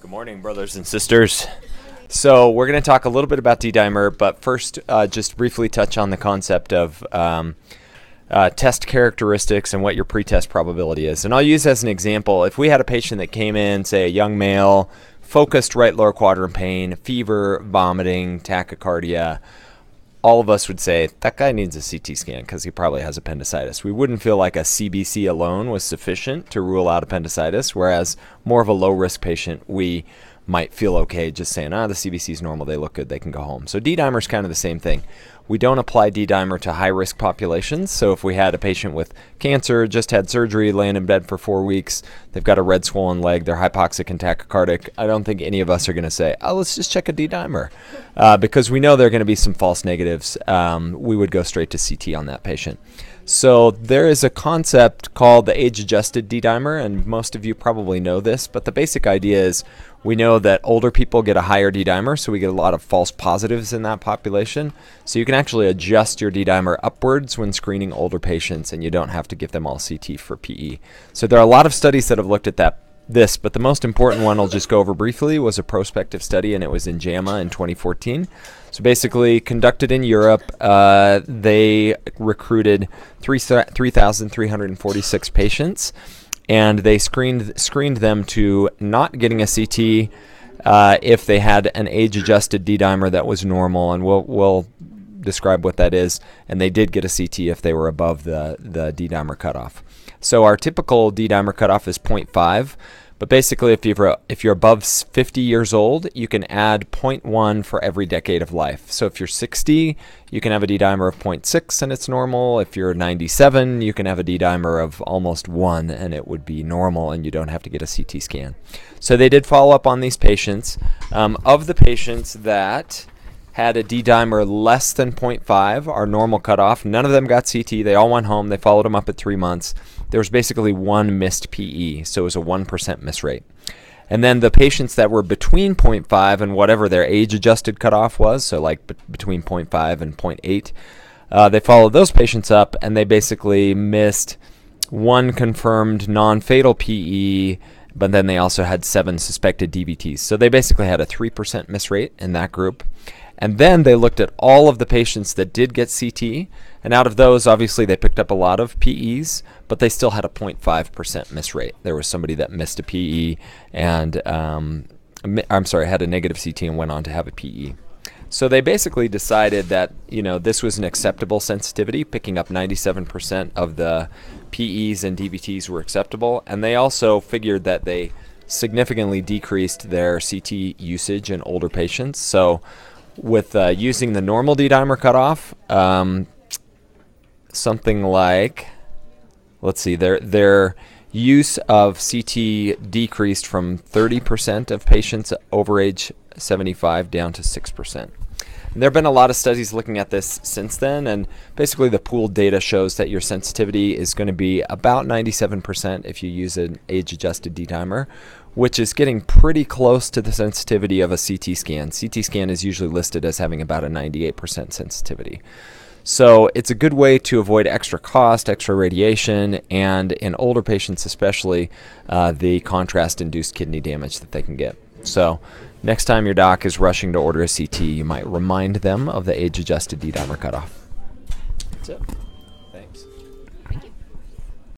Good morning, brothers and sisters. So, we're going to talk a little bit about D dimer, but first, uh, just briefly touch on the concept of um, uh, test characteristics and what your pretest probability is. And I'll use as an example if we had a patient that came in, say a young male, focused right lower quadrant pain, fever, vomiting, tachycardia, all of us would say that guy needs a CT scan because he probably has appendicitis. We wouldn't feel like a CBC alone was sufficient to rule out appendicitis, whereas more of a low risk patient, we might feel okay just saying, ah, the CBC is normal, they look good, they can go home. So D dimer is kind of the same thing. We don't apply D dimer to high risk populations. So if we had a patient with cancer, just had surgery, laying in bed for four weeks, they've got a red swollen leg, they're hypoxic and tachycardic, I don't think any of us are going to say, oh, let's just check a D dimer. Uh, because we know there are going to be some false negatives. Um, we would go straight to CT on that patient. So there is a concept called the age-adjusted D-dimer, and most of you probably know this, but the basic idea is we know that older people get a higher D-dimer, so we get a lot of false positives in that population. So you can actually adjust your D-dimer upwards when screening older patients, and you don't have to give them all CT for PE. So there are a lot of studies that have looked at that this, but the most important one I'll just go over briefly was a prospective study, and it was in JAMA in 2014. So basically, conducted in Europe, uh, they recruited 3,346 patients, and they screened screened them to not getting a CT uh, if they had an age-adjusted D-dimer that was normal, and we'll we'll describe what that is. And they did get a CT if they were above the the D-dimer cutoff. So our typical D-dimer cutoff is 0.5. But basically, if you're if you're above 50 years old, you can add 0.1 for every decade of life. So if you're 60, you can have a D-dimer of 0.6 and it's normal. If you're 97, you can have a D-dimer of almost 1 and it would be normal and you don't have to get a CT scan. So they did follow up on these patients. Um, of the patients that had a D-dimer less than 0.5, our normal cutoff, none of them got CT. They all went home. They followed them up at three months there was basically one missed PE, so it was a 1% miss rate. And then the patients that were between 0.5 and whatever their age adjusted cutoff was, so like b- between 0.5 and 0.8, uh, they followed those patients up and they basically missed one confirmed non fatal PE, but then they also had seven suspected DVTs. So they basically had a 3% miss rate in that group. And then they looked at all of the patients that did get CT, and out of those, obviously, they picked up a lot of PEs, but they still had a 0.5% miss rate. There was somebody that missed a PE and, um, I'm sorry, had a negative CT and went on to have a PE. So they basically decided that you know this was an acceptable sensitivity, picking up 97% of the PEs and DVTs were acceptable, and they also figured that they significantly decreased their CT usage in older patients. So with uh, using the normal D-dimer cutoff, um, something like, let's see, their their use of CT decreased from 30% of patients over age 75 down to 6%. And there have been a lot of studies looking at this since then, and basically the pooled data shows that your sensitivity is going to be about 97% if you use an age-adjusted D-dimer, which is getting pretty close to the sensitivity of a CT scan. CT scan is usually listed as having about a 98% sensitivity. So it's a good way to avoid extra cost, extra radiation, and in older patients especially, uh, the contrast-induced kidney damage that they can get. So next time your doc is rushing to order a CT, you might remind them of the age-adjusted D-dimer cutoff. That's it.